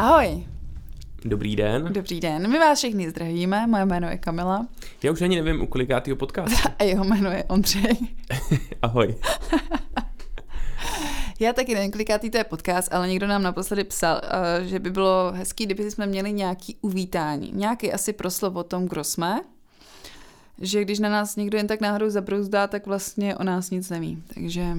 Ahoj. Dobrý den. Dobrý den, my vás všechny zdravíme, moje jméno je Kamila. Já už ani nevím, u kolikátýho podcastu. A jeho jméno je Ondřej. Ahoj. Já taky nevím, kolikátý to je podcast, ale někdo nám naposledy psal, eh, že by bylo hezký, kdyby jsme měli nějaký uvítání. Nějaký asi proslov o tom, kdo jsme. Že když na nás někdo jen tak náhodou zabrouzdá, tak vlastně o nás nic neví. Takže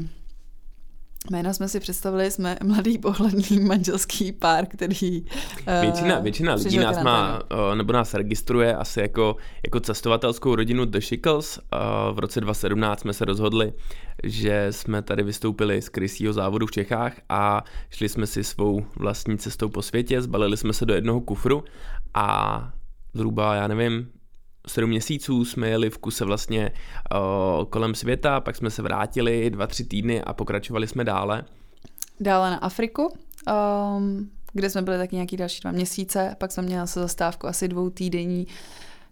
Jména jsme si představili, jsme mladý pohledný manželský pár, který... Uh, většina, většina lidí nás má, uh, nebo nás registruje asi jako, jako cestovatelskou rodinu The Shickles. Uh, v roce 2017 jsme se rozhodli, že jsme tady vystoupili z krysího závodu v Čechách a šli jsme si svou vlastní cestou po světě, zbalili jsme se do jednoho kufru a zhruba, já nevím, sedm měsíců jsme jeli v kuse vlastně uh, kolem světa, pak jsme se vrátili dva, tři týdny a pokračovali jsme dále. Dále na Afriku, um, kde jsme byli taky nějaký další dva měsíce, pak jsme měli se zastávku asi dvou týdení,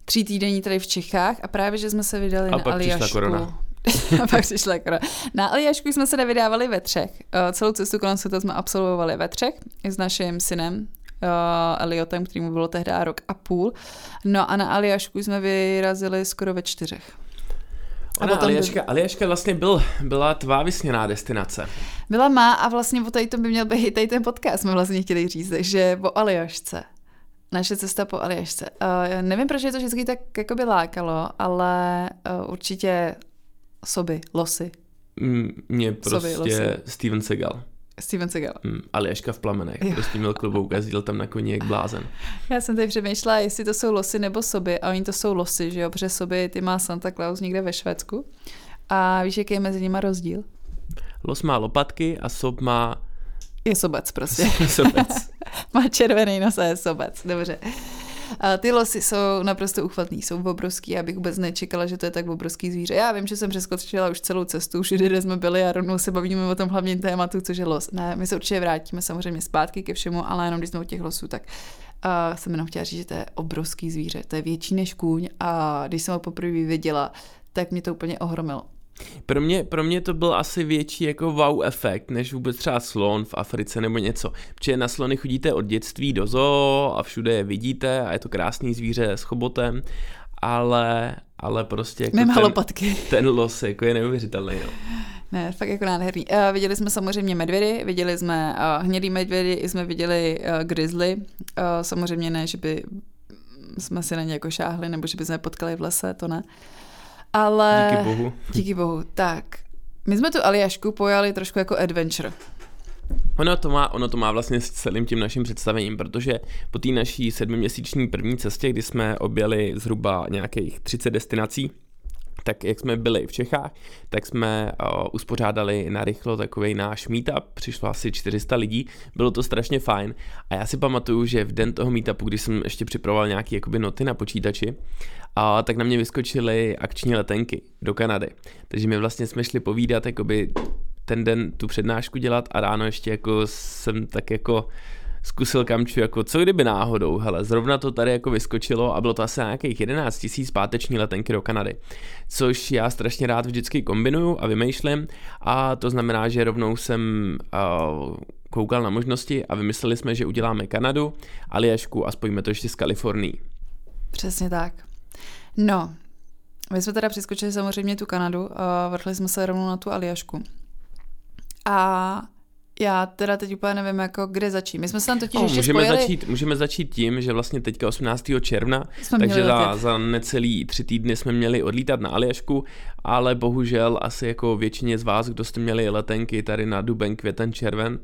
tří týdení tady v Čechách a právě, že jsme se vydali a na pak Aliašku. korona. a pak přišla korona. Na Aliašku jsme se nevydávali ve třech. Uh, celou cestu kolem světa jsme absolvovali ve třech s naším synem, Eliotem, který mu bylo tehdy rok a půl. No a na Aliašku jsme vyrazili skoro ve čtyřech. Ona, a Aliaška, by... Aliaška vlastně byl, byla tvá vysněná destinace. Byla má a vlastně o tady to by měl být tady ten podcast, jsme vlastně chtěli říct, že o Aliašce. Naše cesta po Aliašce. Uh, nevím, proč je to vždycky tak jako by lákalo, ale uh, určitě soby, losy. Mě prostě soby, Steven Seagal. Steven Seagal. Mm, Aljaška v plamenech, jo. prostě měl klobouk a jezdil tam na koni jak blázen. Já jsem tady přemýšlela, jestli to jsou losy nebo soby a oni to jsou losy, že jo, protože soby ty má Santa Claus někde ve Švédsku. A víš, jaký je mezi nimi rozdíl? Los má lopatky a sob má... Je sobec prostě. sobec. má červený nos a je sobec, dobře. A ty losy jsou naprosto uchvatný, jsou obrovský, já bych vůbec nečekala, že to je tak obrovský zvíře. Já vím, že jsem přeskočila už celou cestu, už kde jsme byli a rovnou se bavíme o tom hlavním tématu, což je los. Ne, my se určitě vrátíme samozřejmě zpátky ke všemu, ale jenom když jsme u těch losů, tak a jsem jenom chtěla říct, že to je obrovský zvíře, to je větší než kůň a když jsem ho poprvé viděla, tak mě to úplně ohromilo. Pro mě, pro mě to byl asi větší jako wow efekt, než vůbec třeba slon v Africe nebo něco. Protože na slony chodíte od dětství do zoo a všude je vidíte a je to krásný zvíře s chobotem, ale, ale prostě jako ten, lopatky. ten los jako je neuvěřitelný. No. Ne, fakt jako nádherný. Uh, viděli jsme samozřejmě medvědy, viděli jsme uh, hnědý medvědy, i jsme viděli uh, grizzly. Uh, samozřejmě ne, že by jsme si na ně jako šáhli, nebo že by jsme potkali v lese, to ne. Uh, ale... Díky bohu. Díky bohu. Tak, my jsme tu Aliašku pojali trošku jako adventure. Ono to, má, ono to má vlastně s celým tím naším představením, protože po té naší sedmiměsíční první cestě, kdy jsme objeli zhruba nějakých 30 destinací, tak jak jsme byli v Čechách, tak jsme uh, uspořádali na rychlo takový náš meetup, přišlo asi 400 lidí, bylo to strašně fajn. A já si pamatuju, že v den toho meetupu, když jsem ještě připravoval nějaké jakoby noty na počítači, a tak na mě vyskočily akční letenky do Kanady. Takže my vlastně jsme šli povídat, jakoby ten den tu přednášku dělat a ráno ještě jako jsem tak jako zkusil kamču, jako co kdyby náhodou, hele, zrovna to tady jako vyskočilo a bylo to asi nějakých 11 tisíc páteční letenky do Kanady, což já strašně rád vždycky kombinuju a vymýšlím a to znamená, že rovnou jsem uh, koukal na možnosti a vymysleli jsme, že uděláme Kanadu, Aljašku a spojíme to ještě s Kalifornií. Přesně tak. No, my jsme teda přeskočili samozřejmě tu Kanadu a vrhli jsme se rovnou na tu Aljašku. A já teda teď úplně nevím, jako kde začít. My jsme se tam totiž no, ještě můžeme spojili... začít, můžeme začít tím, že vlastně teďka 18. června, jsme takže za, za necelý tři týdny jsme měli odlítat na Aljašku, ale bohužel asi jako většině z vás, kdo jste měli letenky tady na duben, květen, červen,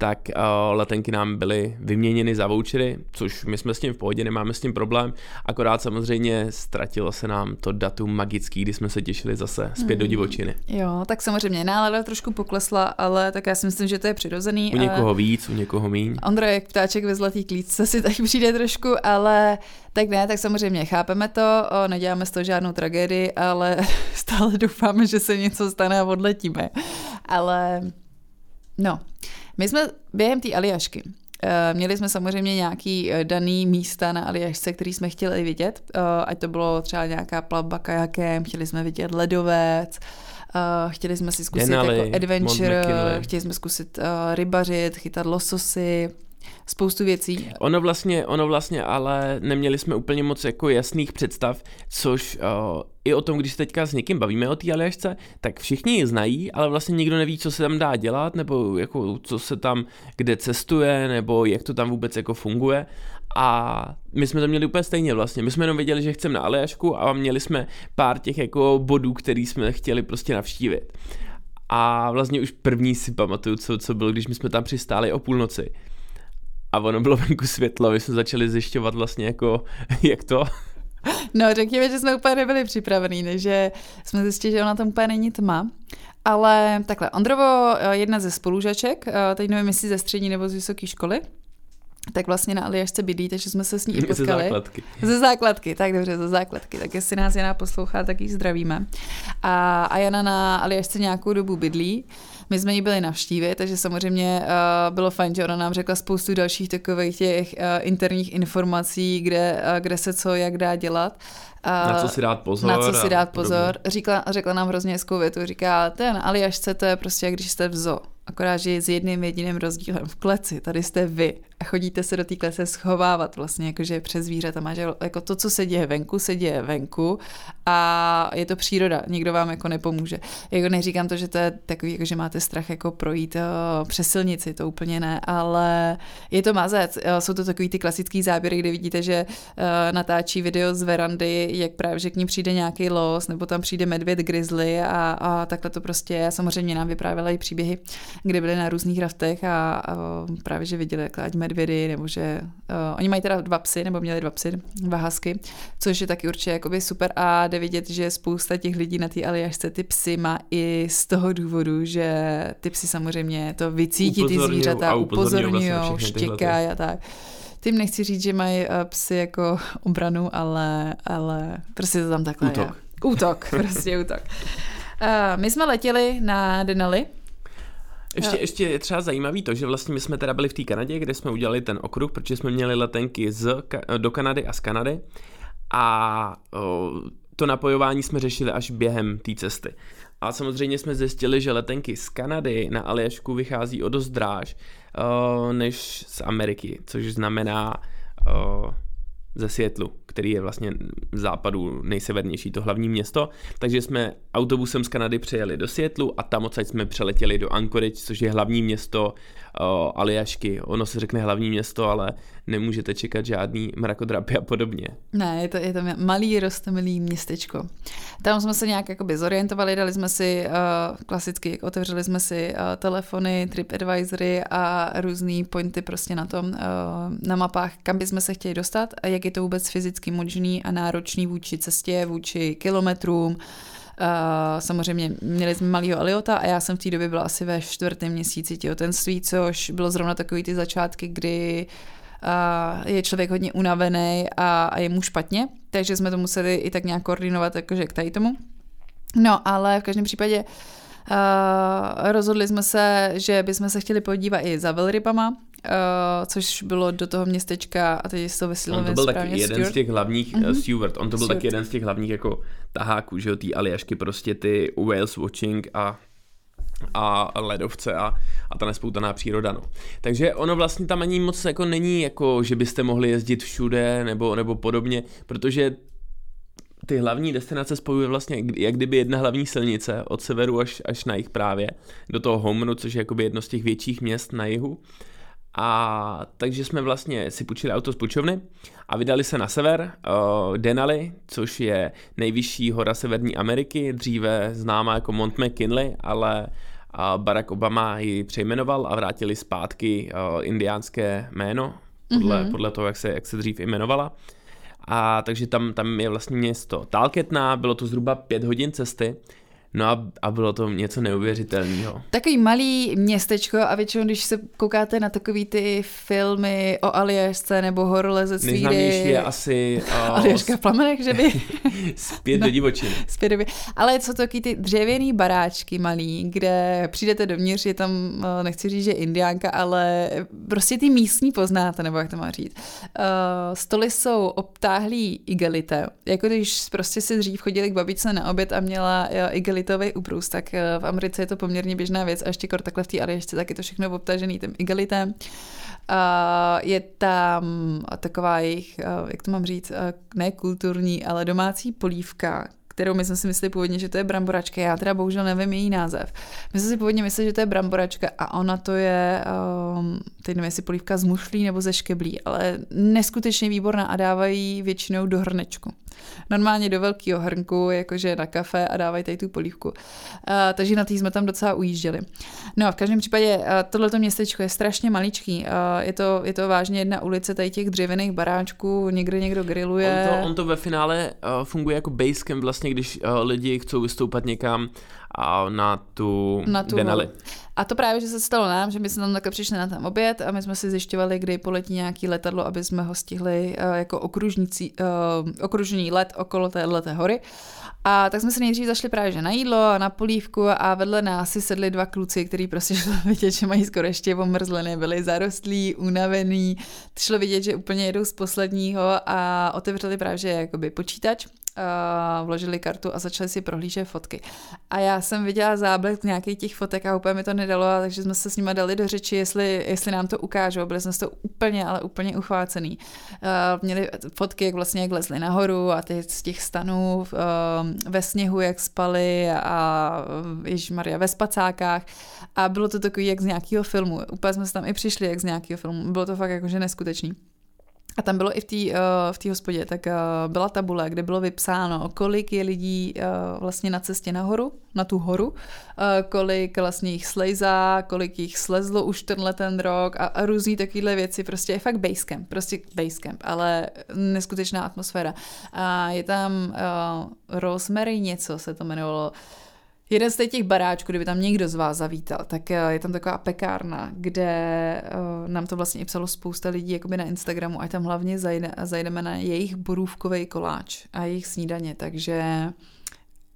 tak uh, letenky nám byly vyměněny za vouchery, což my jsme s tím v pohodě, nemáme s tím problém, akorát samozřejmě ztratilo se nám to datum magický, kdy jsme se těšili zase zpět hmm. do divočiny. Jo, tak samozřejmě nálada trošku poklesla, ale tak já si myslím, že to je přirozený. U někoho víc, u někoho míň. Ondra, jak ptáček ve zlatý klíčce si tak přijde trošku, ale tak ne, tak samozřejmě chápeme to, o, neděláme z toho žádnou tragédii, ale stále doufáme, že se něco stane a odletíme. Ale no, my jsme během té Aliašky eh, Měli jsme samozřejmě nějaký eh, daný místa na Aliašce, který jsme chtěli vidět, eh, ať to bylo třeba nějaká plavba kajakem, chtěli jsme vidět ledovec, chtěli jsme si zkusit Denali, jako adventure, chtěli jsme zkusit rybařit, chytat lososy, spoustu věcí. Ono vlastně, ono vlastně, ale neměli jsme úplně moc jako jasných představ, což uh, i o tom, když se teďka s někým bavíme o té Aljašce, tak všichni ji znají, ale vlastně nikdo neví, co se tam dá dělat, nebo jako co se tam, kde cestuje, nebo jak to tam vůbec jako funguje. A my jsme to měli úplně stejně vlastně. My jsme jenom věděli, že chceme na Aljašku a měli jsme pár těch jako bodů, který jsme chtěli prostě navštívit. A vlastně už první si pamatuju, co, co bylo, když my jsme tam přistáli o půlnoci. A ono bylo venku světlo, my jsme začali zjišťovat vlastně jako, jak to. No, řekněme, že jsme úplně nebyli připravení, že jsme zjistili, že ona tam úplně není tma. Ale takhle, Ondrovo, eh, jedna ze spolužaček, eh, teď nevím, jestli ze střední nebo z vysoké školy, tak vlastně na Aljašce bydlí, takže jsme se s ní i potkali. Ze základky. Ze základky, tak dobře, ze základky. Tak jestli nás Jana poslouchá, tak ji zdravíme. A, a Jana na Aljašce nějakou dobu bydlí. My jsme ji byli navštívit, takže samozřejmě uh, bylo fajn, že ona nám řekla spoustu dalších takových těch uh, interních informací, kde, uh, kde se co, jak dá dělat. Uh, na co si dát pozor. Na co si dát pozor. Říkla, řekla nám hrozně hezkou větu. Říká, ten Aljašce to je prostě, jak když jste v zoo. Akorát, že s jedným jediným rozdílem v kleci. Tady jste vy a chodíte se do té klece schovávat vlastně, jakože přes zvířata. že jako to, co se děje venku, se děje venku a je to příroda, nikdo vám jako nepomůže. Jako neříkám to, že to je takový, jako že máte strach jako projít uh, přes silnici, to úplně ne, ale je to mazec. Uh, jsou to takový ty klasický záběry, kde vidíte, že uh, natáčí video z verandy, jak právě, že k ní přijde nějaký los, nebo tam přijde medvěd grizzly a, a takhle to prostě je. Samozřejmě nám vyprávěla i příběhy, kde byly na různých raftech a, a právě, že viděli, jak ať medvědy, nebo že uh, oni mají teda dva psy, nebo měli dva psy, dva hasky, což je taky určitě jakoby super a jde vidět, že spousta těch lidí na té Aljašce ty psy má i z toho důvodu, že ty psy samozřejmě to vycítí ty zvířata, upozorňují, vlastně štěkají a tak. Tím nechci říct, že mají uh, psy jako obranu, ale, ale prostě to tam takhle útok. je. Útok, prostě útok. Uh, my jsme letěli na Denali, ještě, ještě je třeba zajímavý to, že vlastně my jsme teda byli v té Kanadě, kde jsme udělali ten okruh, protože jsme měli letenky z, do Kanady a z Kanady. A o, to napojování jsme řešili až během té cesty. A samozřejmě jsme zjistili, že letenky z Kanady na Aljašku vychází o dost dráž o, než z Ameriky, což znamená o, ze Světlu, který je vlastně v západu nejsevernější, to hlavní město. Takže jsme autobusem z Kanady přijeli do Světlu a tam odsaď jsme přeletěli do Anchorage, což je hlavní město o, Aljašky. Ono se řekne hlavní město, ale nemůžete čekat žádný mrakodrapy a podobně. Ne, je to, je to malý, rostomilý městečko. Tam jsme se nějak jakoby zorientovali, dali jsme si uh, klasicky, otevřeli jsme si uh, telefony, TripAdvisory a různé pointy prostě na tom, uh, na mapách, kam bychom se chtěli dostat a jak je to vůbec fyzicky možný a náročný vůči cestě, vůči kilometrům, Uh, samozřejmě měli jsme malýho Aliota a já jsem v té době byla asi ve čtvrtém měsíci těhotenství, což bylo zrovna takový ty začátky, kdy uh, je člověk hodně unavený a, a je mu špatně, takže jsme to museli i tak nějak koordinovat jakože k tady tomu. No, ale v každém případě Uh, rozhodli jsme se, že bychom se chtěli podívat i za velrybama, uh, což bylo do toho městečka, a teď to vysvětlím On to byl taky jeden Stuart. z těch hlavních, mm-hmm. uh, Stewart, on to byl Stewart. taky jeden z těch hlavních jako taháků, že jo, ty aliašky, prostě ty whales watching a a ledovce a, a ta nespoutaná příroda. No. Takže ono vlastně tam ani moc jako není, jako, že byste mohli jezdit všude nebo, nebo podobně, protože ty hlavní destinace spojuje vlastně jak kdyby jedna hlavní silnice od severu až, až na jich právě do toho Homru, což je jakoby jedno z těch větších měst na jihu. A takže jsme vlastně si půjčili auto z půjčovny a vydali se na sever, uh, Denali, což je nejvyšší hora Severní Ameriky, dříve známá jako Mount McKinley, ale uh, Barack Obama ji přejmenoval a vrátili zpátky uh, indiánské jméno, podle, mm-hmm. podle toho, jak se, jak se dřív jmenovala. A takže tam, tam je vlastně město Talketna, bylo to zhruba pět hodin cesty No a, a bylo to něco neuvěřitelného. Takový malý městečko a většinou, když se koukáte na takový ty filmy o Aljašce nebo horolezectví, Nejznámější je asi... Uh, Aljaška v plamenech, že by? Zpět do divočiny. Zpět do Ale co to takový ty dřevěný baráčky malý, kde přijdete dovnitř, je tam, uh, nechci říct, že indiánka, ale prostě ty místní poznáte, nebo jak to má říct. Uh, stoly jsou obtáhlý igelité, jako když prostě si dřív chodili k babičce na oběd a měla igelité igelitový ubrus, tak eh, v Americe je to poměrně běžná věc a ještě kor takhle v té Aljašce, tak je to všechno obtažený tím igelitem. je tam taková jejich, jak to mám říct, ne kulturní, ale domácí polívka, kterou my jsme si mysleli původně, že to je bramboračka. Já teda bohužel nevím její název. My jsme si původně mysleli, že to je bramboračka a ona to je, um, teď nevím, jestli polívka z mušlí nebo ze škeblí, ale neskutečně výborná a dávají většinou do hrnečku normálně do velkého hrnku, jakože na kafe a dávají tady tu polívku. Uh, takže na tý jsme tam docela ujížděli. No a v každém případě uh, tohleto městečko je strašně maličký. Uh, je, to, je to vážně jedna ulice tady těch dřevěných baráčků, někde někdo grilluje. On to, on to ve finále uh, funguje jako basecamp vlastně, když uh, lidi chcou vystoupat někam a na tu, na tu Denali. A to právě, že se stalo nám, že my jsme tam takhle přišli na ten oběd a my jsme si zjišťovali, kdy poletí nějaký letadlo, aby jsme ho stihli uh, jako okružnící, uh, okružní let okolo téhle hory. A tak jsme se nejdřív zašli právě že na jídlo a na polívku a vedle nás si sedli dva kluci, kteří prostě šlo vidět, že mají skoro ještě omrzlené, byli zarostlí, unavený, šlo vidět, že úplně jedou z posledního a otevřeli právě že jakoby počítač uh, vložili kartu a začali si prohlížet fotky. A já jsem viděla záblesk nějakých těch fotek a úplně mi to nedalo, takže jsme se s nimi dali do řeči, jestli, jestli nám to ukážou. Byli jsme toho úplně, ale úplně uchvácený. Uh, měli fotky, jak vlastně jak lezli nahoru a ty z těch stanů uh, ve sněhu, jak spali a uh, Maria ve spacákách. A bylo to takový jak z nějakého filmu. Úplně jsme se tam i přišli jak z nějakého filmu. Bylo to fakt jakože neskutečný. A tam bylo i v té uh, v hospodě, tak uh, byla tabule, kde bylo vypsáno, kolik je lidí uh, vlastně na cestě nahoru, na tu horu, kolik vlastně jich slejzá, kolik jich slezlo už tenhle ten rok a, a různý takovéhle věci, prostě je fakt basecamp, prostě basecamp, ale neskutečná atmosféra. A je tam Rosemary něco se to jmenovalo, Jeden z těch baráčků, kdyby tam někdo z vás zavítal, tak eh, je tam taková pekárna, kde uh, nám to vlastně i psalo spousta lidí jakoby na Instagramu a tam hlavně zajde, zajdeme na jejich borůvkový koláč a jejich snídaně, takže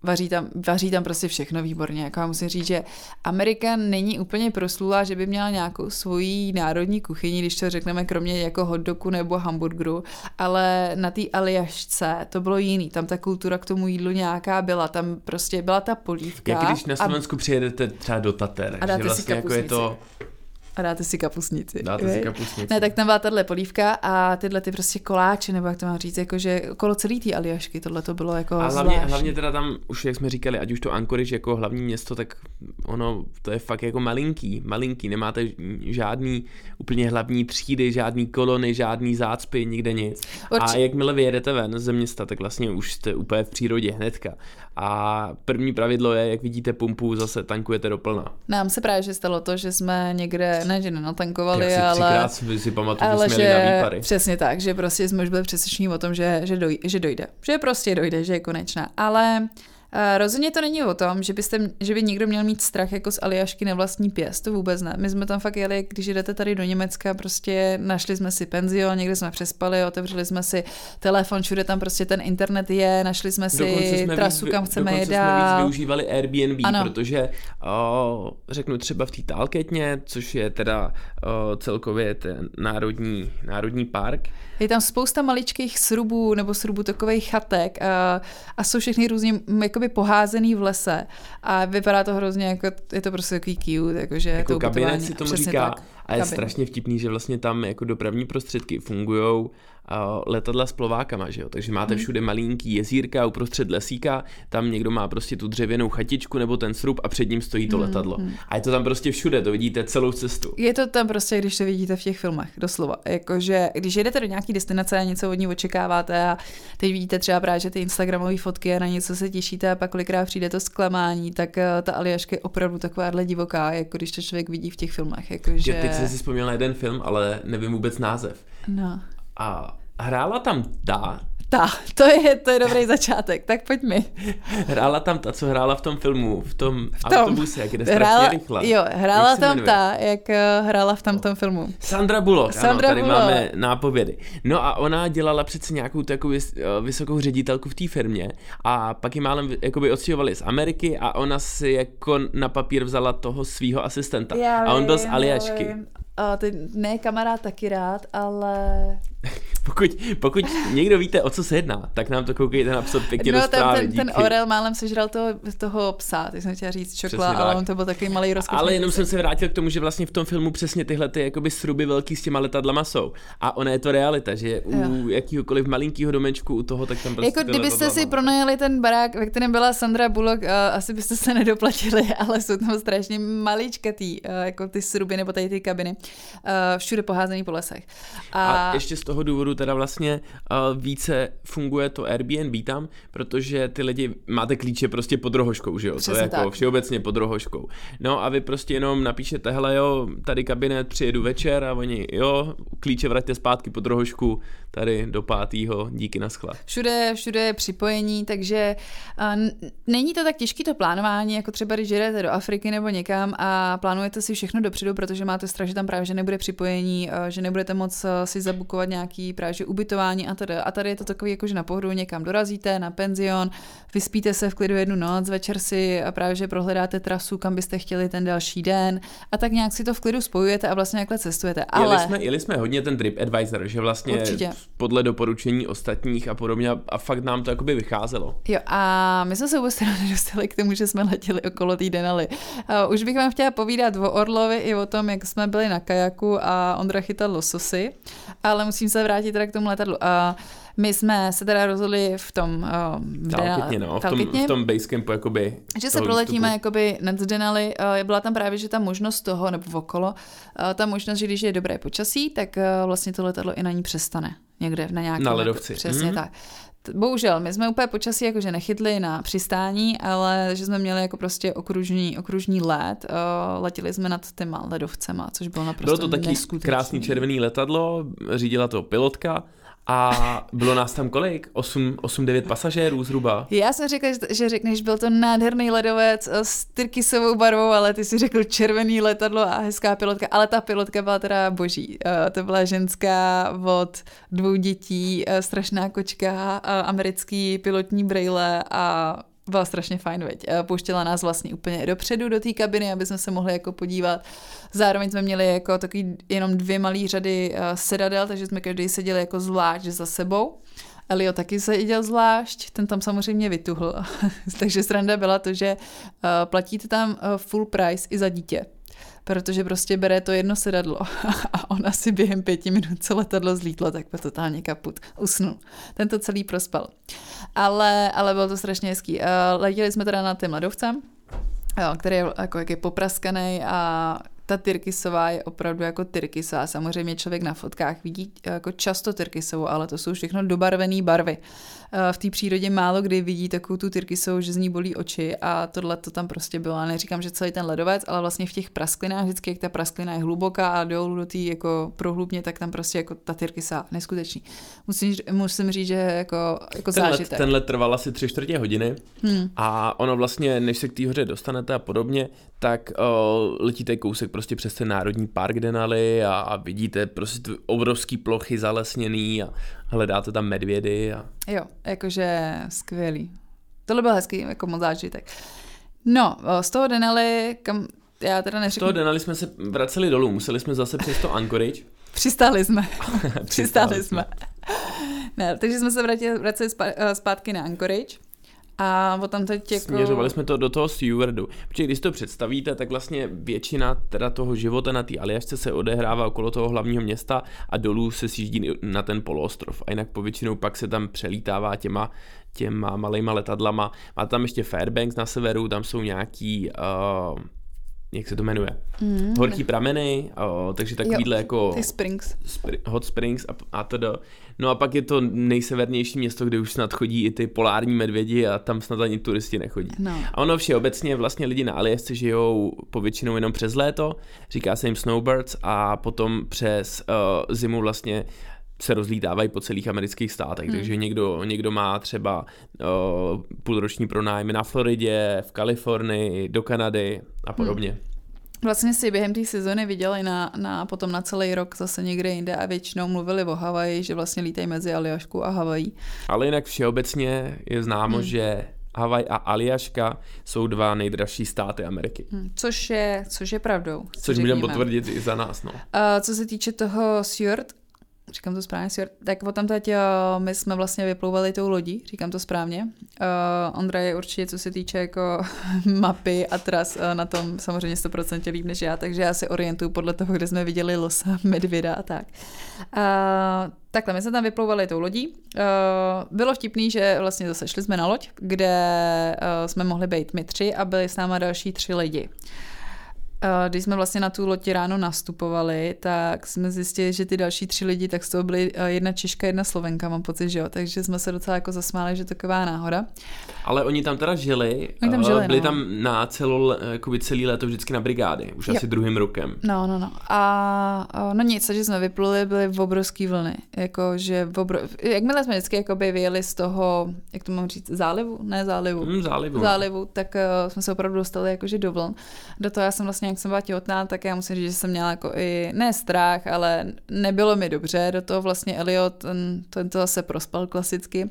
vaří tam, vaří tam prostě všechno výborně. Jako já musím říct, že Amerika není úplně proslulá, že by měla nějakou svoji národní kuchyni, když to řekneme kromě jako hotdogu nebo hamburgeru, ale na té Aljašce to bylo jiný. Tam ta kultura k tomu jídlu nějaká byla. Tam prostě byla ta polívka. Jak když na Slovensku a... přijedete třeba do Tater, a že vlastně jako je to a dáte si kapusnici. Dáte si kapusnici. Ne, tak tam byla tahle polívka a tyhle ty prostě koláče, nebo jak to mám říct, jakože okolo celý té Aljašky, tohle to bylo jako A hlavně, hlavně teda tam, už jak jsme říkali, ať už to Anchorage jako hlavní město, tak ono, to je fakt jako malinký, malinký, nemáte žádný úplně hlavní třídy, žádný kolony, žádný zácpy, nikde nic. Určitě. A jakmile vyjedete ven ze města, tak vlastně už jste úplně v přírodě hnedka. A první pravidlo je, jak vidíte pumpu, zase tankujete doplna. Nám se právě že stalo to, že jsme někde ne, že nenatankovali, si ale... si, si pamatuju, ale že, že na výpary. Přesně tak, že prostě jsme už byli přesvědčení o tom, že, že, doj, že dojde. Že prostě dojde, že je konečná. Ale rozhodně to není o tom, že, byste, že by někdo měl mít strach jako z Aliašky na vlastní pěst, to vůbec ne. My jsme tam fakt jeli, když jdete tady do Německa, prostě našli jsme si penzion, někde jsme přespali, otevřeli jsme si telefon, všude tam prostě ten internet je, našli jsme si jsme trasu, víc, kam chceme jít dál. jsme víc využívali Airbnb, ano. protože o, řeknu třeba v té Talketně, což je teda o, celkově ten národní, národní park, je tam spousta maličkých srubů nebo srubů takových chatek a, a jsou všechny různě jakoby poházený v lese. A vypadá to hrozně jako, je to prostě takový cute, jakože jako to kabinet si tomu říká tak, a je kabinet. strašně vtipný, že vlastně tam jako dopravní prostředky fungují letadla s plovákama, že jo? Takže máte hmm. všude malinký jezírka uprostřed lesíka, tam někdo má prostě tu dřevěnou chatičku nebo ten srub a před ním stojí to hmm. letadlo. Hmm. A je to tam prostě všude, to vidíte celou cestu. Je to tam prostě, když to vidíte v těch filmech, doslova. Jakože, když jedete do nějaký destinace a něco od ní očekáváte a teď vidíte třeba právě že ty Instagramové fotky a na něco se těšíte a pak kolikrát přijde to zklamání, tak eh, ta Aljaška je opravdu takováhle divoká, jako když to člověk vidí v těch filmech. Jakože... Teď jsem si vzpomněl na jeden film, ale nevím vůbec název. No. A hrála tam ta, ta, to je, to je dobrý začátek, tak pojď mi. Hrála tam ta, co hrála v tom filmu, v tom, v tom autobuse, jak jde hrála, rychle. Jo, hrála tam ta, jak uh, hrála v tom, tom filmu. Sandra Bullock, Sandra ano, tady Bullock. máme nápovědy. No a ona dělala přece nějakou takovou eh, vysokou ředitelku v té firmě a pak ji málem jakoby odstěhovali z Ameriky a ona si jako na papír vzala toho svého asistenta. Já a on byl z Aliačky. A ty, ne kamarád taky rád, ale pokud, pokud někdo víte, o co se jedná, tak nám to koukejte napsat pěkně no, do zprávy. Ten, ten, ten Orel málem sežral toho, toho psa, teď jsem chtěla říct čokla, ale on to byl takový malý rozkošný. Ale jenom jsem se vrátil k tomu, že vlastně v tom filmu přesně tyhle ty jakoby sruby velký s těma letadlama jsou. A ona je to realita, že u jo. jakýhokoliv malinkého domečku u toho, tak tam prostě Jako kdybyste si pronajeli ten barák, ve kterém byla Sandra Bullock, uh, asi byste se nedoplatili, ale jsou tam strašně maličkatý, uh, jako ty sruby nebo tady ty kabiny, uh, všude poházený po lesech. A... a ještě z toho důvodu teda vlastně uh, více funguje to Airbnb tam, protože ty lidi máte klíče prostě pod rohoškou, že jo? Přesně to je jako tak. všeobecně pod rohoškou. No a vy prostě jenom napíšete, hele jo, tady kabinet, přijedu večer a oni, jo, klíče vraťte zpátky pod rohošku, tady do pátýho, díky na schla. Všude, všude je připojení, takže uh, není to tak těžké to plánování, jako třeba když jdete do Afriky nebo někam a plánujete si všechno dopředu, protože máte strach, že tam právě že nebude připojení, uh, že nebudete moc uh, si zabukovat nějaký že ubytování a tady. A tady je to takový, jako že na pohodu někam dorazíte, na penzion, vyspíte se v klidu jednu noc, večer si a právě že prohledáte trasu, kam byste chtěli ten další den a tak nějak si to v klidu spojujete a vlastně jakhle cestujete. Ale... Jeli jsme, jeli jsme hodně ten trip advisor, že vlastně Určitě podle doporučení ostatních a podobně a fakt nám to jakoby vycházelo. Jo a my jsme se vůbec nedostali k tomu, že jsme letěli okolo té Denaly. Uh, už bych vám chtěla povídat o Orlovi i o tom, jak jsme byli na kajaku a Ondra chytal lososy, ale musím se vrátit teda k tomu letadlu. Uh, my jsme se teda rozhodli v tom... Uh, v Talkytně, no, v tom, v tom basecampu, jakoby... Že se proletíme výstupu. jakoby nad Denali. Uh, byla tam právě, že ta možnost toho, nebo okolo, uh, ta možnost, že když je dobré počasí, tak uh, vlastně to letadlo i na ní přestane. Někde na nějakém... Na ledovci. Přesně mm-hmm. tak. Bohužel, my jsme úplně počasí jakože nechytli na přistání, ale že jsme měli jako prostě okružní, okružní let. Uh, letěli jsme nad těma ledovcema, což bylo naprosto Bylo to taky krásný červený letadlo, řídila to pilotka a bylo nás tam kolik? 8, 8 9 pasažérů zhruba. Já jsem řekla, že řekneš, byl to nádherný ledovec s tyrkysovou barvou, ale ty si řekl červený letadlo a hezká pilotka, ale ta pilotka byla teda boží. Eh, to byla ženská od dvou dětí, eh, strašná kočka, eh, americký pilotní brejle a byla strašně fajn, veď. Pouštěla nás vlastně úplně dopředu do té kabiny, aby jsme se mohli jako podívat. Zároveň jsme měli jako takový jenom dvě malé řady uh, sedadel, takže jsme každý seděli jako zvlášť za sebou. Elio taky seděl zvlášť, ten tam samozřejmě vytuhl. takže sranda byla to, že uh, platíte tam full price i za dítě protože prostě bere to jedno sedadlo a on asi během pěti minut co letadlo zlítlo, tak byl totálně kaput. Usnul. Ten to celý prospal. Ale, ale bylo to strašně hezký. Uh, letěli jsme teda na tím ledovcem, který je jako jak je popraskaný a ta tyrkysová je opravdu jako tyrkysová. Samozřejmě člověk na fotkách vidí jako často tyrkysovou, ale to jsou všechno dobarvené barvy. Eh, v té přírodě málo kdy vidí takovou tu tyrkysovou, že z ní bolí oči a tohle to tam prostě bylo. A neříkám, že celý ten ledovec, ale vlastně v těch prasklinách, vždycky jak ta prasklina je hluboká a dolů do té jako prohlubně, tak tam prostě jako ta tyrkysa neskutečný. Musím, musím říct, že jako, jako ten zážitek. Let, ten let trval asi tři čtvrtě hodiny hmm. a ono vlastně, než se k té hoře dostanete a podobně, tak uh, letíte kousek prostě přes ten národní park Denali a, a vidíte prostě obrovský plochy zalesněný a hledáte tam medvědy. A... Jo, jakože skvělý. Tohle byl hezký, jako moc zážitek. No, z toho Denali, kam já teda neřeknu... Z toho Denali jsme se vraceli dolů, museli jsme zase přes to Anchorage. Přistáli jsme. Přistáli jsme. ne, takže jsme se vrátili, vraceli zpátky na Anchorage. A o tam teď jako... Směřovali jsme to do toho Sewardu. Protože když si to představíte, tak vlastně většina teda toho života na té Aljašce se odehrává okolo toho hlavního města a dolů se sjíždí na ten poloostrov. A jinak povětšinou pak se tam přelítává těma, těma malejma letadlama. Má tam ještě Fairbanks na severu, tam jsou nějaký... Uh, jak se to jmenuje, mm, horký prameny, o, takže takovýhle jo, jako... Ty springs. Spri, hot springs a, a to No a pak je to nejsevernější město, kde už snad chodí i ty polární medvědi a tam snad ani turisti nechodí. No. A ono všeobecně vlastně lidi na Aljašce žijou povětšinou jenom přes léto, říká se jim snowbirds a potom přes uh, zimu vlastně se rozlítávají po celých amerických státech, hmm. takže někdo, někdo má třeba uh, půlroční pronájmy na Floridě, v Kalifornii, do Kanady a podobně. Hmm. Vlastně si během té sezony viděli na, na, potom na celý rok zase někde jinde a většinou mluvili o Havaji, že vlastně lítají mezi Aljašku a Havají. Ale jinak všeobecně je známo, hmm. že Havaj a Aljaška jsou dva nejdražší státy Ameriky. Hmm, což je, což je pravdou. Což můžeme potvrdit i za nás. No. A co se týče toho Fjord, říkám to správně, tak potom teď uh, my jsme vlastně vyplouvali tou lodí, říkám to správně. Uh, Ondra je určitě, co se týče jako mapy a tras, uh, na tom samozřejmě 100% líp než já, takže já se orientuju podle toho, kde jsme viděli losa, medvěda a tak. Uh, takhle, my jsme tam vyplouvali tou lodí. Bylo vtipný, že vlastně zase šli jsme na loď, kde jsme mohli být my tři a byli s náma další tři lidi. Eh, když jsme vlastně na tu loď ráno nastupovali, tak jsme zjistili, že ty další tři lidi, tak z toho byly eh, jedna Češka, jedna Slovenka, mám pocit, že jo. Takže jsme se docela jako zasmáli, že to taková náhoda. Ale oni tam teda žili, oni tam žili byli no. tam na celou, jakoby celý léto vždycky na brigády, už jo. asi druhým rokem. No, no, no. A no nic, že jsme vypluli, byly v obrovský vlny. Jako, že obro... Jakmile jsme vždycky jakoby vyjeli z toho, jak to mám říct, zálivu? Ne zálivu. Mm, zálivu. No. Zálivu, tak uh, jsme se opravdu dostali jakože do vln. Do toho já jsem vlastně jak jsem byla těhotná, tak já musím říct, že jsem měla jako i, ne strach, ale nebylo mi dobře, do toho vlastně Elliot, ten, ten to zase prospal klasicky,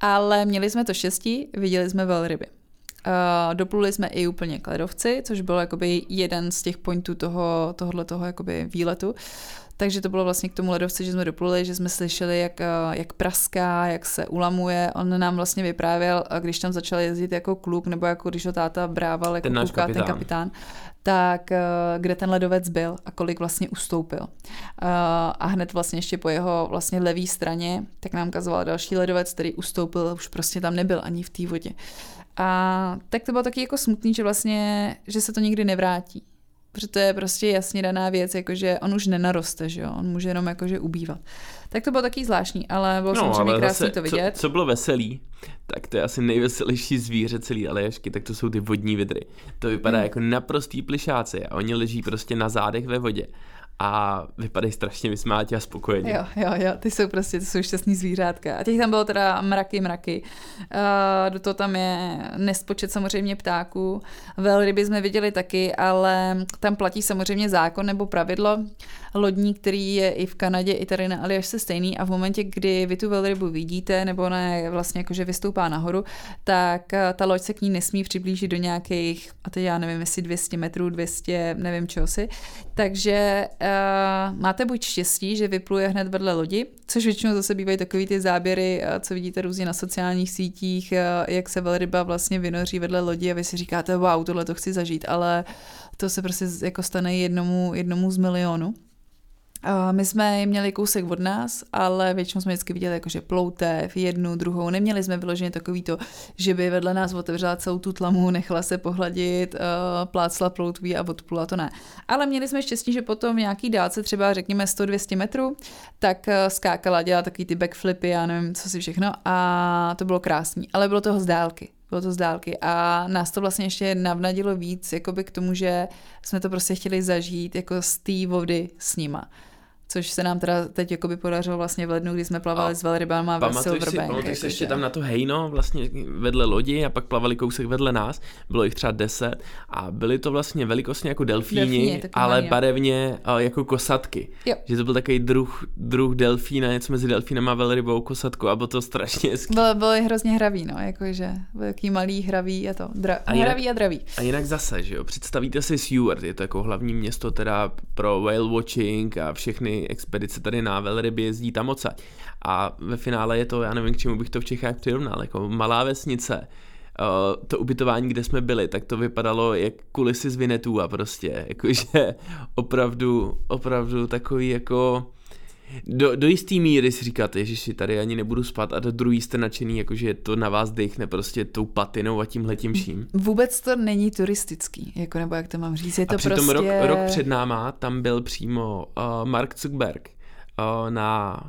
ale měli jsme to štěstí, viděli jsme velryby. Uh, dopluli jsme i úplně k ledovci, což byl jakoby jeden z těch pointů toho, tohohle toho jakoby výletu. Takže to bylo vlastně k tomu ledovci, že jsme dopluli, že jsme slyšeli, jak, eh, jak praská, jak se ulamuje. On nám vlastně vyprávěl, když tam začal jezdit jako kluk, nebo jako když ho táta brával jako ten kluka, kapitán. ten kapitán, tak eh, kde ten ledovec byl a kolik vlastně ustoupil. Eh, a hned vlastně ještě po jeho vlastně levé straně, tak nám kazoval další ledovec, který ustoupil, už prostě tam nebyl ani v té vodě. A tak to bylo taky jako smutný, že vlastně, že se to nikdy nevrátí. Protože to je prostě jasně daná věc, jakože on už nenaroste, že jo, on může jenom jakože ubývat. Tak to bylo taky zvláštní, ale bylo no, samozřejmě krásné to vidět. Co, co bylo veselý, tak to je asi nejveselější zvíře celý Aljašky, tak to jsou ty vodní vidry. To vypadá hmm. jako naprostý plišáci a oni leží prostě na zádech ve vodě a vypadají strašně vysmátě a spokojeně. Jo, jo, jo, ty jsou prostě, ty jsou šťastný zvířátka. A těch tam bylo teda mraky, mraky. Uh, do toho tam je nespočet samozřejmě ptáků. Velryby jsme viděli taky, ale tam platí samozřejmě zákon nebo pravidlo lodní, který je i v Kanadě, i tady na Aljašce stejný a v momentě, kdy vy tu velrybu vidíte, nebo ona je vlastně jakože vystoupá nahoru, tak eh, ta loď se k ní nesmí přiblížit do nějakých, a teď já nevím, jestli 200 metrů, 200, nevím čeho si. Takže uh, máte buď štěstí, že vypluje hned vedle lodi, což většinou zase bývají takový ty záběry, uh, co vidíte různě na sociálních sítích, jak se velryba vlastně vynoří vedle lodi a vy si říkáte, wow, tohle to chci zažít, ale to se prostě jako stane jednomu, jednomu z milionu. My jsme měli kousek od nás, ale většinou jsme vždycky viděli jakože ploutev, jednu, druhou. Neměli jsme vyloženě takový to, že by vedle nás otevřela celou tu tlamu, nechala se pohladit, uh, plácla ploutví a odplula, to ne. Ale měli jsme štěstí, že potom nějaký dálce, třeba řekněme 100-200 metrů, tak uh, skákala, dělala takový ty backflipy, já nevím, co si všechno a to bylo krásný. Ale bylo toho z dálky bylo to z dálky a nás to vlastně ještě navnadilo víc jakoby k tomu, že jsme to prostě chtěli zažít jako z té vody s nima což se nám teda teď jakoby podařilo vlastně v lednu, kdy jsme plavali a s velrybama ve Silverbank. Pamatuješ si ještě tam na to hejno vlastně vedle lodi a pak plavali kousek vedle nás, bylo jich třeba deset a byly to vlastně velikostně jako delfíni, delfíni ale mají, barevně jako kosatky. Jo. Že to byl takový druh, druh delfína, něco mezi delfínem a velrybou kosatkou a bylo to strašně hezký. Bylo, bylo hrozně hravý, no, jakože velký malý hravý a to, dra, a jinak, hravý a dravý. A jinak zase, že jo, představíte si Seward, je to jako hlavní město teda pro whale watching a všechny expedice tady na velryby jezdí tam moc. A ve finále je to, já nevím, k čemu bych to v Čechách přirovnal, jako malá vesnice, Uh, to ubytování, kde jsme byli, tak to vypadalo jak kulisy z Vinetu a prostě, jakože opravdu, opravdu takový jako do, do jistý míry si říkáte, že tady ani nebudu spát a do druhý jste nadšený, jakože to na vás dechne prostě tou patinou a tím letím vším. Vůbec to není turistický, jako nebo jak to mám říct, je to a přitom prostě... rok, rok před náma tam byl přímo uh, Mark Zuckerberg uh, na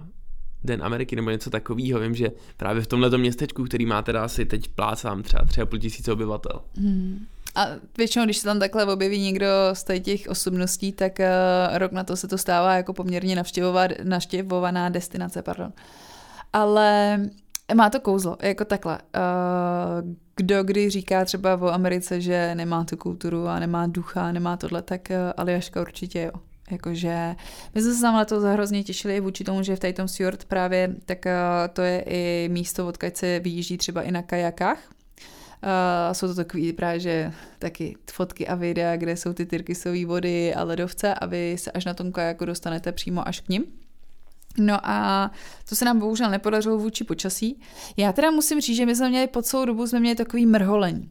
Den Ameriky nebo něco takového. Vím, že právě v tomhle městečku, který má teda asi teď plácám třeba tři a půl tisíce obyvatel. Hmm. A většinou, když se tam takhle objeví někdo z těch osobností, tak uh, rok na to se to stává jako poměrně navštěvovaná destinace. Pardon. Ale má to kouzlo, jako takhle. Uh, kdo kdy říká třeba o Americe, že nemá tu kulturu a nemá ducha, nemá tohle, tak uh, Aljaška určitě jo. Jakože my jsme se tam na to hrozně těšili vůči tomu, že v Titan Fjord právě tak uh, to je i místo, odkud se vyjíždí třeba i na kajakách, Uh, jsou to takový právě, že taky fotky a videa, kde jsou ty tyrkysové vody a ledovce a vy se až na tom kajaku dostanete přímo až k ním. No a to se nám bohužel nepodařilo vůči počasí. Já teda musím říct, že my jsme měli po celou dobu jsme měli takový mrholení.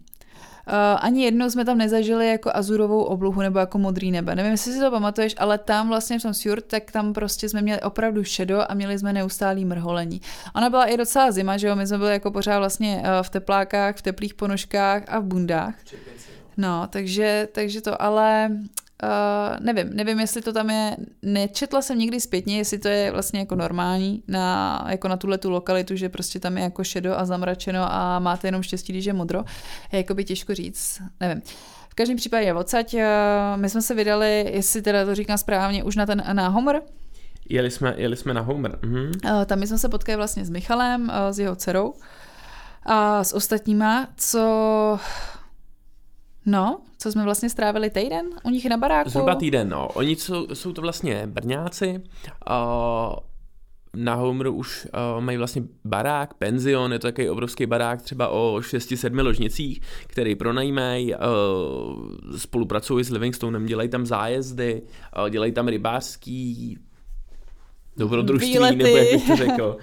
Uh, ani jednou jsme tam nezažili jako azurovou obluhu nebo jako modrý nebe. Nevím, jestli si to pamatuješ, ale tam vlastně v tom Sjurt, tak tam prostě jsme měli opravdu šedo a měli jsme neustálý mrholení. Ona byla i docela zima, že jo, my jsme byli jako pořád vlastně uh, v teplákách, v teplých ponožkách a v bundách. No, takže, takže to ale Uh, nevím, nevím, jestli to tam je, nečetla jsem nikdy zpětně, jestli to je vlastně jako normální na, jako na tuhle tu lokalitu, že prostě tam je jako šedo a zamračeno a máte jenom štěstí, když je modro. Je jako by těžko říct, nevím. V každém případě odsaď, uh, my jsme se vydali, jestli teda to říkám správně, už na ten na Homer, Jeli jsme, jeli jsme na Homer. Mhm. Uh, tam my jsme se potkali vlastně s Michalem, uh, s jeho dcerou a s ostatníma, co No, co jsme vlastně strávili týden u nich na baráku? Zhruba týden, no. Oni jsou, jsou to vlastně Brňáci. Uh, na Homeru už uh, mají vlastně barák, penzion, je to takový obrovský barák třeba o 6-7 ložnicích, který pronajímají, uh, spolupracují s Livingstonem, dělají tam zájezdy, uh, dělají tam rybářský dobrodružství, Výlety. nebo jak bych to řekl.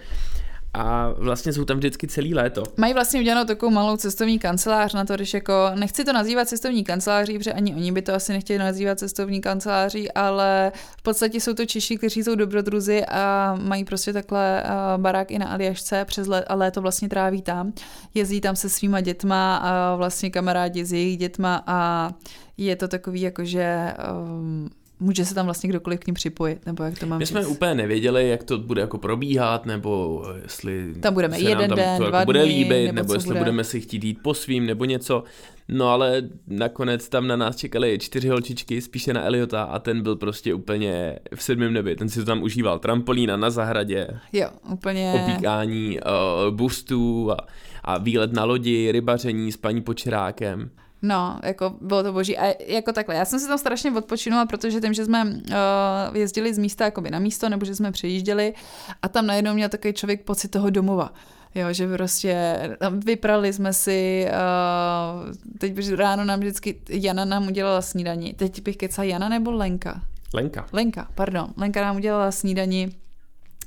A vlastně jsou tam vždycky celý léto. Mají vlastně udělanou takovou malou cestovní kancelář na to, když jako, nechci to nazývat cestovní kanceláří, protože ani oni by to asi nechtěli nazývat cestovní kanceláří, ale v podstatě jsou to Češi, kteří jsou dobrodruzi a mají prostě takhle barák i na Aljašce přes let a léto vlastně tráví tam. Jezdí tam se svýma dětma a vlastně kamarádi s jejich dětma a je to takový jako, že um, může se tam vlastně kdokoliv k ním připojit, nebo jak to mám My jsme říct. úplně nevěděli, jak to bude jako probíhat, nebo jestli Tam budeme se nám jeden tam den, to dva jako bude líbit, nebo nebo, jestli bude. budeme si chtít jít po svým, nebo něco. No ale nakonec tam na nás čekali čtyři holčičky, spíše na Eliota a ten byl prostě úplně v sedmém nebi. Ten si to tam užíval. Trampolína na zahradě, Jo, úplně... opíkání uh, boostů a, a výlet na lodi, rybaření s paní Počerákem. No, jako bylo to boží. A jako takhle, já jsem se tam strašně odpočinula, protože tím, že jsme uh, jezdili z místa jakoby na místo, nebo že jsme přejížděli a tam najednou měl takový člověk pocit toho domova. Jo, že prostě tam vyprali jsme si, uh, teď ráno nám vždycky, Jana nám udělala snídani. Teď bych kecala Jana nebo Lenka? Lenka. Lenka, pardon. Lenka nám udělala snídani a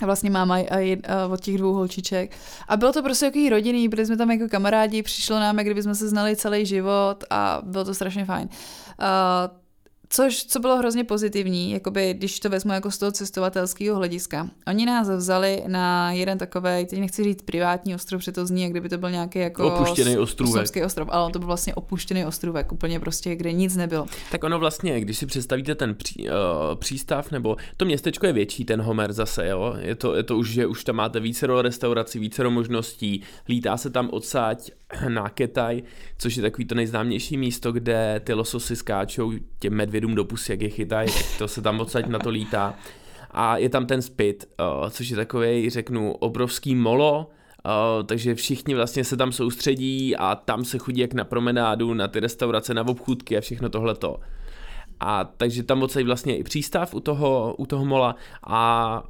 vlastně máma a od těch dvou holčiček. A bylo to prostě takový rodinný, byli jsme tam jako kamarádi, přišlo nám, jak kdyby jsme se znali celý život a bylo to strašně fajn. Uh, Což, co bylo hrozně pozitivní, jakoby, když to vezmu jako z toho cestovatelského hlediska. Oni nás vzali na jeden takový, teď nechci říct privátní ostrov, protože to zní, jak kdyby to byl nějaký jako Opuštěný ostrůvek. ostrov, ale to byl vlastně opuštěný ostrůvek, úplně prostě, kde nic nebylo. Tak ono vlastně, když si představíte ten pří, uh, přístav, nebo to městečko je větší, ten Homer zase, jo, je to, je to už, že už tam máte vícero restaurací, vícero možností, lítá se tam odsáď na Ketaj, což je takový to nejznámější místo, kde ty lososy skáčou těm medvědům do pusy, jak je chytají, to se tam odsaď na to lítá. A je tam ten spit, uh, což je takový, řeknu, obrovský molo, Uh, takže všichni vlastně se tam soustředí a tam se chodí jak na promenádu, na ty restaurace, na obchůdky a všechno tohleto. A takže tam odsaď vlastně i přístav u toho, u toho mola a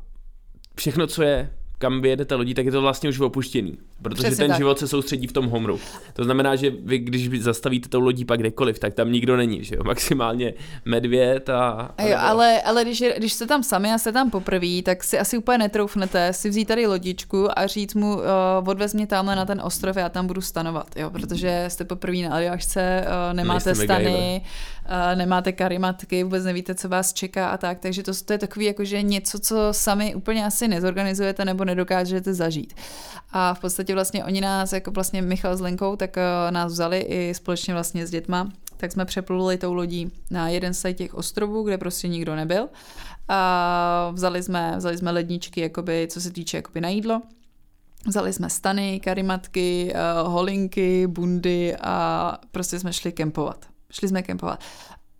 všechno, co je kam vyjedete lodí, tak je to vlastně už opuštěný. Protože Přesně ten tak. život se soustředí v tom homru. To znamená, že vy, když zastavíte tou lodí pak kdekoliv, tak tam nikdo není, že jo? Maximálně medvěd a... A jo, ale, ale když, je, když jste tam sami a jste tam poprvé, tak si asi úplně netroufnete si vzít tady lodičku a říct mu, uh, odvez mě tamhle na ten ostrov, já tam budu stanovat, jo, protože jste poprvé na Aljašce, uh, nemáte Nejste stany, uh, nemáte karimatky, vůbec nevíte, co vás čeká a tak, takže to, to je takový jakože něco, co sami úplně asi nezorganizujete nebo nedokážete zažít. A v podstatě vlastně oni nás, jako vlastně Michal s Lenkou, tak uh, nás vzali i společně vlastně s dětma, tak jsme přepluli tou lodí na jeden z těch ostrovů, kde prostě nikdo nebyl. A vzali jsme, vzali jsme ledničky, jakoby, co se týče jakoby na jídlo. Vzali jsme stany, karimatky, uh, holinky, bundy a prostě jsme šli kempovat. Šli jsme kempovat.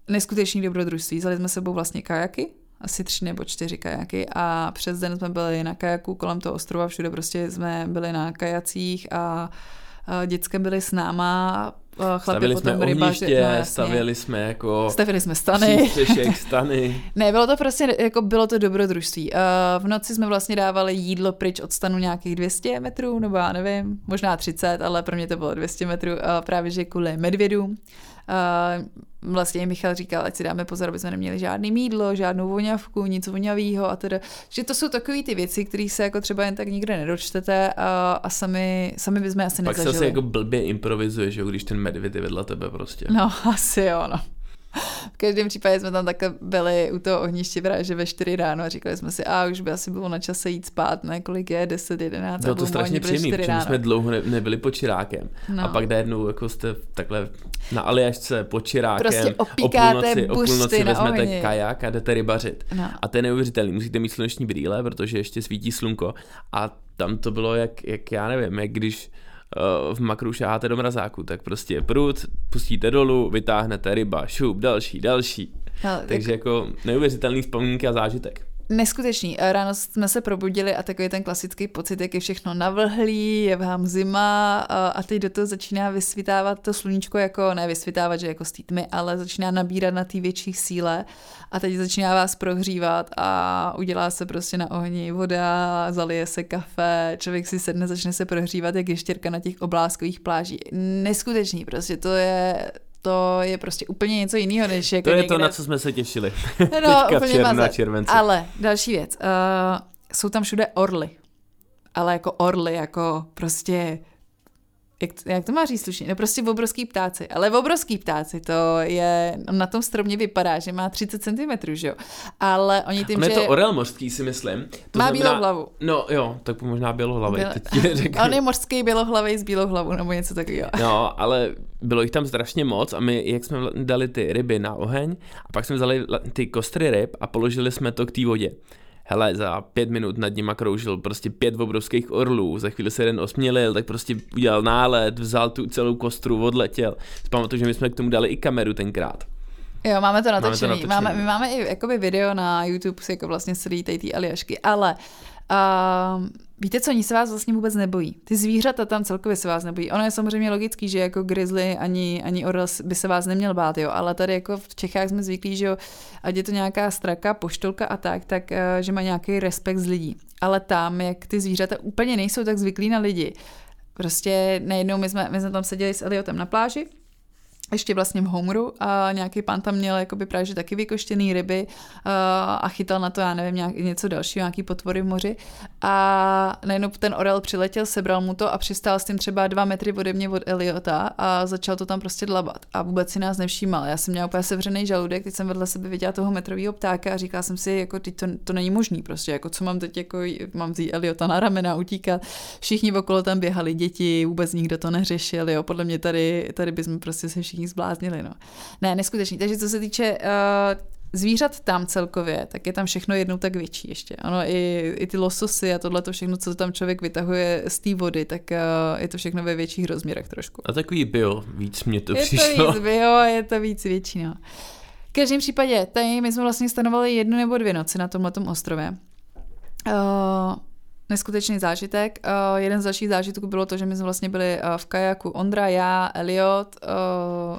Neskutečný dobrodružství. Vzali jsme sebou vlastně kajaky, asi tři nebo čtyři kajaky a přes den jsme byli na kajaku kolem toho ostrova, všude prostě jsme byli na kajacích a děcka byli s náma, chlapi Stavili jsme potom rybaři, ohniště, no jasně. stavěli jsme jako Stavili jsme stany. přístřešek, stany. Ne, bylo to prostě, jako bylo to dobrodružství. V noci jsme vlastně dávali jídlo pryč od stanu nějakých 200 metrů, nebo já nevím, možná 30, ale pro mě to bylo 200 metrů, právě že kvůli medvědům. Uh, vlastně Michal říkal, ať si dáme pozor, aby jsme neměli žádný mídlo, žádnou voňavku, nic voňavého a teda. Že to jsou takové ty věci, které se jako třeba jen tak nikde nedočtete a, a sami, sami bychom asi Pak nezažili. se jako blbě improvizuje, že jo, když ten medvěd je vedle tebe prostě. No, asi jo, no. V každém případě jsme tam takhle byli u toho ohniště právě že ve 4 ráno a říkali jsme si, a už by asi bylo na čase jít spát, ne, kolik je, 10, 11. Bylo to strašně příjemné, protože jsme dlouho ne, nebyli pod Čirákem. No. A pak najednou jako jste takhle na Aljašce pod Čirákem. Prostě opíkáte o půlnoci, o půlnoci vezmete ohni. kajak a jdete rybařit. No. A to je neuvěřitelný. Musíte mít sluneční brýle, protože ještě svítí slunko. A tam to bylo jak, jak já nevím, jak když v makru šáháte do mrazáku, tak prostě prut, pustíte dolů, vytáhnete ryba, šup, další, další. No, Takže jako neuvěřitelný vzpomínky a zážitek. Neskutečný. Ráno jsme se probudili a takový ten klasický pocit, jak je všechno navlhlý, je vám zima a teď do toho začíná vysvítávat to sluníčko, jako ne vysvítávat, že jako té tmy, ale začíná nabírat na té větší síle a teď začíná vás prohřívat a udělá se prostě na ohni voda, zalije se kafe, člověk si sedne, začne se prohřívat jak ještěrka na těch obláskových plážích. Neskutečný prostě, to je to je prostě úplně něco jiného, než jako To je někde... to, na co jsme se těšili. No, Teďka úplně v červnu mazat. a červenci. Ale další věc. Uh, jsou tam všude orly. Ale jako orly, jako prostě jak, jak to má říct slušně? No prostě obrovský ptáci, ale obrovský ptáci, to je, on na tom stromě vypadá, že má 30 cm, že jo, ale oni tím, On je že... to orel mořský, si myslím. To Má bílou hlavu. No jo, tak možná teď ti neřeknu. On je mořský bělohlavý s bílou hlavou, nebo něco takového. No, ale bylo jich tam strašně moc a my, jak jsme dali ty ryby na oheň a pak jsme vzali ty kostry ryb a položili jsme to k té vodě. Hele, za pět minut nad nima kroužil prostě pět obrovských orlů, za chvíli se jeden osmělil, tak prostě udělal nálet, vzal tu celou kostru, odletěl. Pamatuju, že my jsme k tomu dali i kameru tenkrát. Jo, máme to to natočený. Máme, natočený. máme, my máme i jakoby video na YouTube, jako vlastně celý tady ty Aljašky, ale uh, víte co, oni se vás vlastně vůbec nebojí. Ty zvířata tam celkově se vás nebojí. Ono je samozřejmě logický, že jako grizzly ani, ani orel by se vás neměl bát, jo, ale tady jako v Čechách jsme zvyklí, že jo, ať je to nějaká straka, poštolka a tak, tak uh, že má nějaký respekt z lidí. Ale tam, jak ty zvířata úplně nejsou tak zvyklí na lidi, prostě najednou my jsme, my jsme tam seděli s Eliotem na pláži, ještě vlastně v Homeru a nějaký pán tam měl jakoby právě že taky vykoštěný ryby uh, a chytal na to, já nevím, nějak, něco dalšího, nějaký potvory v moři a najednou ten orel přiletěl, sebral mu to a přistál s tím třeba dva metry ode mě od Eliota a začal to tam prostě dlabat a vůbec si nás nevšímal. Já jsem měla úplně sevřený žaludek, teď jsem vedle sebe viděla toho metrového ptáka a říkala jsem si, jako teď to, to není možný prostě, jako co mám teď, jako mám vzít Eliota na ramena, utíkat. Všichni okolo tam běhali děti, vůbec nikdo to neřešil, jo, podle mě tady, tady bychom prostě se všichni zbláznili, no. Ne, neskutečný. Takže co se týče uh, zvířat tam celkově, tak je tam všechno jednou tak větší ještě. Ano, i, i ty lososy a tohle to všechno, co tam člověk vytahuje z té vody, tak uh, je to všechno ve větších rozměrech trošku. A takový bio, víc mě to je přišlo. to víc bio, je to víc větší, no. V každém případě, tady my jsme vlastně stanovali jednu nebo dvě noci na tomhletom ostrově. Uh, neskutečný zážitek. Uh, jeden z dalších zážitků bylo to, že my jsme vlastně byli uh, v kajaku Ondra, já, Elliot uh,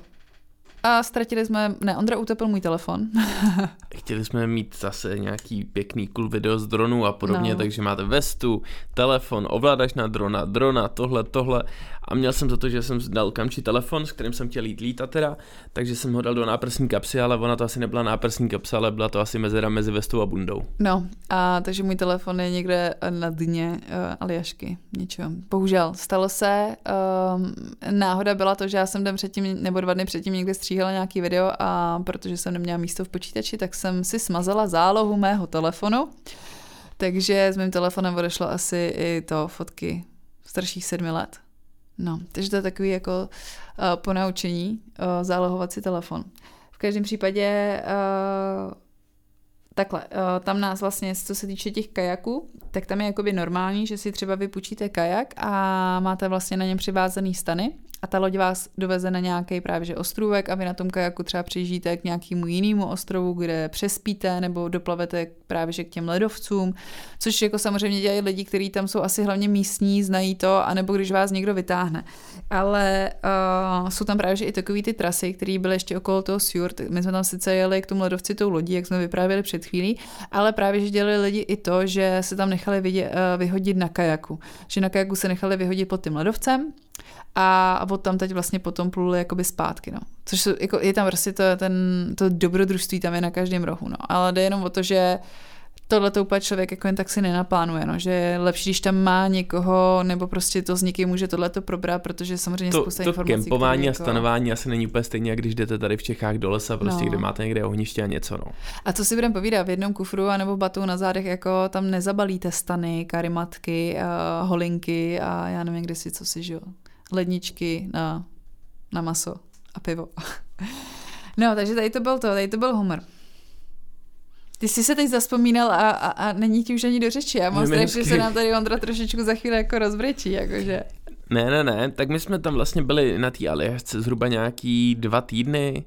a ztratili jsme, ne, Ondra utopil můj telefon. Chtěli jsme mít zase nějaký pěkný cool video z dronu a podobně, No. takže máte vestu, telefon, ovládač na drona, drona, tohle, tohle. A měl jsem za to, že jsem dal kamči telefon, s kterým jsem chtěl jít lítat teda, takže jsem ho dal do náprsní kapsy, ale ona to asi nebyla náprsní kapsa, ale byla to asi mezera mezi vestou a bundou. No, a takže můj telefon je někde na dně uh, Aljašky, ničeho. Bohužel, stalo se. Um, náhoda byla to, že já jsem den předtím, nebo dva dny předtím někde stříhala nějaký video a protože jsem neměla místo v počítači, tak jsem si smazala zálohu mého telefonu. Takže s mým telefonem odešlo asi i to fotky starších sedmi let. No, takže to je takový jako uh, ponaučení, uh, zálohovat si telefon. V každém případě uh, Takhle, eh, tam nás vlastně, co se týče těch kajaků, tak tam je jakoby normální, že si třeba vypůjčíte kajak a máte vlastně na něm přivázaný stany a ta loď vás doveze na nějaký právě že ostrůvek a vy na tom kajaku třeba přijíždíte k nějakému jinému ostrovu, kde přespíte nebo doplavete právě že k těm ledovcům, což jako samozřejmě dělají lidi, kteří tam jsou asi hlavně místní, znají to, anebo když vás někdo vytáhne. Ale uh, jsou tam právě že i takový ty trasy, které byly ještě okolo toho Sjurt. My jsme tam sice jeli k tomu ledovci tou lodí, jak jsme vyprávěli před chvílí, ale právě, že dělali lidi i to, že se tam nechali vidě, uh, vyhodit na kajaku. Že na kajaku se nechali vyhodit pod tím ledovcem a od tam teď vlastně potom pluli jakoby zpátky, no. Což jsou, jako, je tam prostě to, ten, to dobrodružství tam je na každém rohu, no. Ale jde jenom o to, že tohle to úplně člověk jako jen tak si nenaplánuje, no, že je lepší, když tam má někoho, nebo prostě to s někým může tohle to probrat, protože samozřejmě to, spousta to informací. kempování a jako... stanování asi není úplně stejně, jak když jdete tady v Čechách do lesa, prostě, no. kde máte někde ohniště a něco. No. A co si budeme povídat, v jednom kufru anebo batu na zádech jako tam nezabalíte stany, karimatky, uh, holinky a já nevím, kde si co si žil. Ledničky na, na maso a pivo. no, takže tady to byl to, tady to byl humor. Ty jsi se teď zaspomínal a, a, a není ti už ani do řeči. Já mám strach, že se nám tady Ondra trošičku za chvíli jako rozbrečí, jakože. Ne, ne, ne, tak my jsme tam vlastně byli na té aliasce zhruba nějaký dva týdny,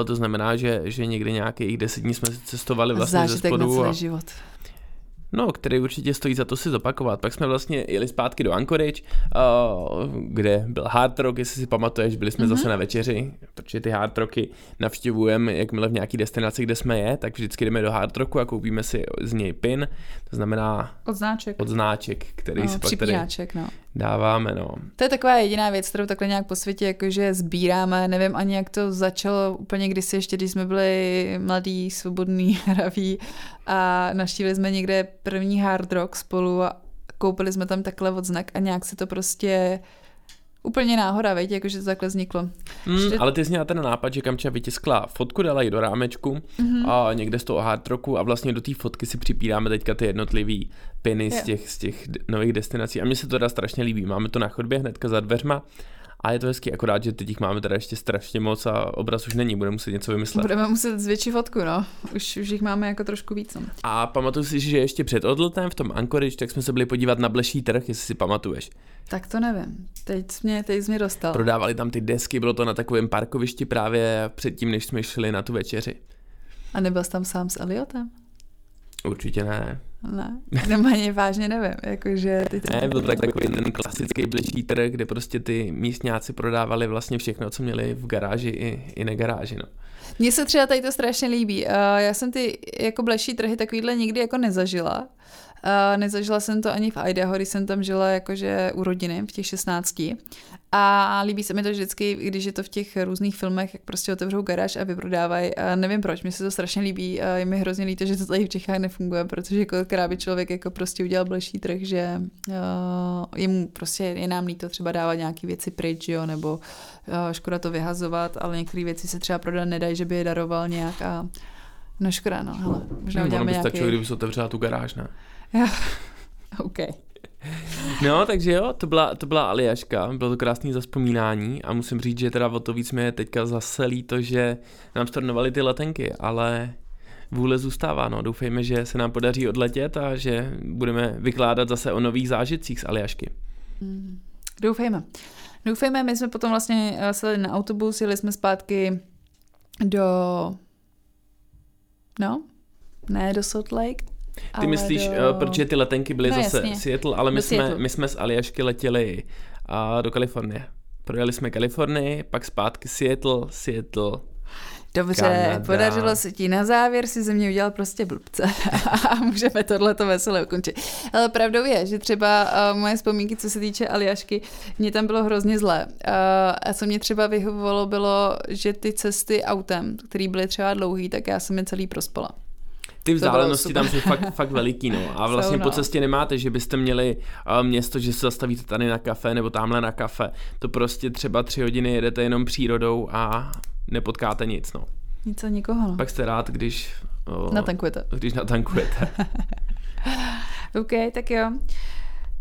o, to znamená, že, že někdy nějakých deset dní jsme cestovali vlastně Zážitek ze spodu. na celý a, život. No, který určitě stojí za to si zopakovat. Pak jsme vlastně jeli zpátky do Anchorage, kde byl Hard Rock, jestli si pamatuješ, byli jsme mm-hmm. zase na večeři, protože ty Hard Rocky navštěvujeme, jakmile v nějaký destinaci, kde jsme je, tak vždycky jdeme do Hard Rocku a koupíme si z něj pin, to znamená odznáček, odznáček který no, se pak tady no. Dáváme. No. To je taková jediná věc, kterou takhle nějak po světě jakože sbíráme. Nevím ani, jak to začalo úplně kdysi ještě, když jsme byli mladí, svobodní, hraví a naštívili jsme někde první hard rock spolu a koupili jsme tam takhle odznak a nějak se to prostě úplně náhoda, veď, jakože to takhle vzniklo. Mm, Že... Ale ty jsi měla ten nápad, že Kamča vytiskla fotku, dala ji do rámečku mm-hmm. a někde z toho hard rocku a vlastně do té fotky si připíráme teďka ty jednotlivý piny z těch, z těch nových destinací a mně se to teda strašně líbí. Máme to na chodbě hnedka za dveřma a je to hezky, akorát, že teď jich máme teda ještě strašně moc a obraz už není, budeme muset něco vymyslet. Budeme muset zvětšit fotku, no. Už, už jich máme jako trošku víc. No. A pamatuju si, že ještě před odletem v tom Anchorage, tak jsme se byli podívat na bleší trh, jestli si pamatuješ. Tak to nevím. Teď jsi mě, teď jsi mě dostal. Prodávali tam ty desky, bylo to na takovém parkovišti právě předtím, než jsme šli na tu večeři. A nebyl jsi tam sám s Eliotem? Určitě ne. Ne, normálně vážně nevím, jakože ty... Ne, byl to tak, takový ten klasický bleší trh, kde prostě ty místňáci prodávali vlastně všechno, co měli v garáži i, i garáži, no. Mně se třeba tady to strašně líbí. Já jsem ty jako bleší trhy takovýhle nikdy jako nezažila. Uh, nezažila jsem to ani v Idaho, když jsem tam žila jakože u rodiny v těch 16. A líbí se mi to vždycky, když je to v těch různých filmech, jak prostě otevřou garáž a vyprodávají. A nevím proč, mi se to strašně líbí. A je mi hrozně líto, že to tady v Čechách nefunguje, protože kolikrát by člověk jako prostě udělal bležší trh, že uh, je mu prostě je nám líto třeba dávat nějaké věci pryč, jo, nebo uh, škoda to vyhazovat, ale některé věci se třeba prodat nedají, že by je daroval nějak a No škoda, no, hele, možná uděláme by nějaký... stačilo, kdyby se otevřela tu garáž, ne? OK. No, takže jo, to byla, to byla Aliaška, bylo to krásné zaspomínání a musím říct, že teda o to víc mi je teďka zase líto, že nám stornovaly ty letenky, ale vůle zůstává, no. Doufejme, že se nám podaří odletět a že budeme vykládat zase o nových zážitcích z Aliašky. Mm, doufejme. Doufejme, my jsme potom vlastně eh, sedli na autobus, jeli jsme zpátky do... No, ne do Salt Lake, ty myslíš, do... uh, protože ty letenky byly no, zase jasně. Seattle, ale my jsme, my jsme z Aljašky letěli uh, do Kalifornie. Projeli jsme Kalifornii, pak zpátky Seattle, Seattle, Dobře, Kanada. podařilo se ti. Na závěr si ze mě udělal prostě blbce a můžeme tohleto veselé ukončit. Ale pravdou je, že třeba uh, moje vzpomínky, co se týče Aljašky, mě tam bylo hrozně zlé. Uh, a co mě třeba vyhovovalo, bylo, že ty cesty autem, které byly třeba dlouhý, tak já jsem je celý prospala ty vzdálenosti tam jsou fakt, fakt veliký, no. A vlastně jsou, no. po cestě nemáte, že byste měli uh, město, že se zastavíte tady na kafe nebo tamhle na kafe. To prostě třeba tři hodiny jedete jenom přírodou a nepotkáte nic, no. Nic a nikoho, no. Pak jste rád, když... Uh, natankujete. Když natankujete. OK, tak jo.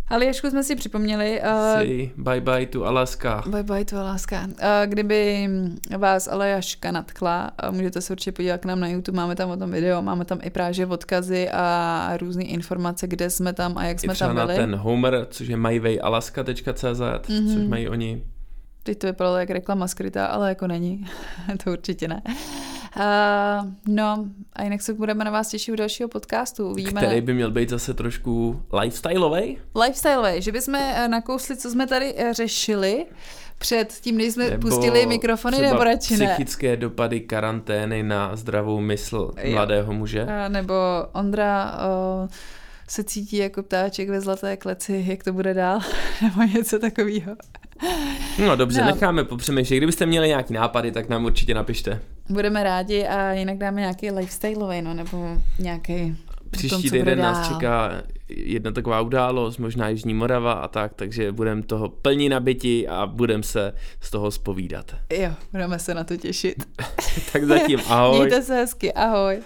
Ale Ježku jsme si připomněli. Uh, Say bye bye to Alaska. Bye bye to Alaska. Uh, kdyby vás Aljaška natkla, uh, můžete se určitě podívat k nám na YouTube, máme tam o tom video, máme tam i právě odkazy a různé informace, kde jsme tam a jak jsme tam byli. na ten Homer, což je myvayalaska.cz, mm-hmm. což mají oni. Teď to vypadalo jak reklama skrytá, ale jako není. to určitě ne. Uh, no a jinak se budeme na vás těšit u dalšího podcastu. Víme, Který by měl být zase trošku lifestyleový? Lifestyleový, že bychom nakousli, co jsme tady eh, řešili před tím, než jsme nebo pustili mikrofony, nebo radši ne. psychické dopady karantény na zdravou mysl jo. mladého muže. A nebo Ondra uh, se cítí jako ptáček ve zlaté kleci, jak to bude dál, nebo něco takového. No dobře, No. necháme popřemýšlet. Kdybyste měli nějaký nápady, tak nám určitě napište. Budeme rádi a jinak dáme nějaký lifestyleový, no, nebo nějaký Příští týden nás čeká jedna taková událost, možná Jižní Morava a tak, takže budeme toho plní nabiti a budeme se z toho spovídat. Jo, budeme se na to těšit. tak zatím ahoj. Mějte se hezky, ahoj.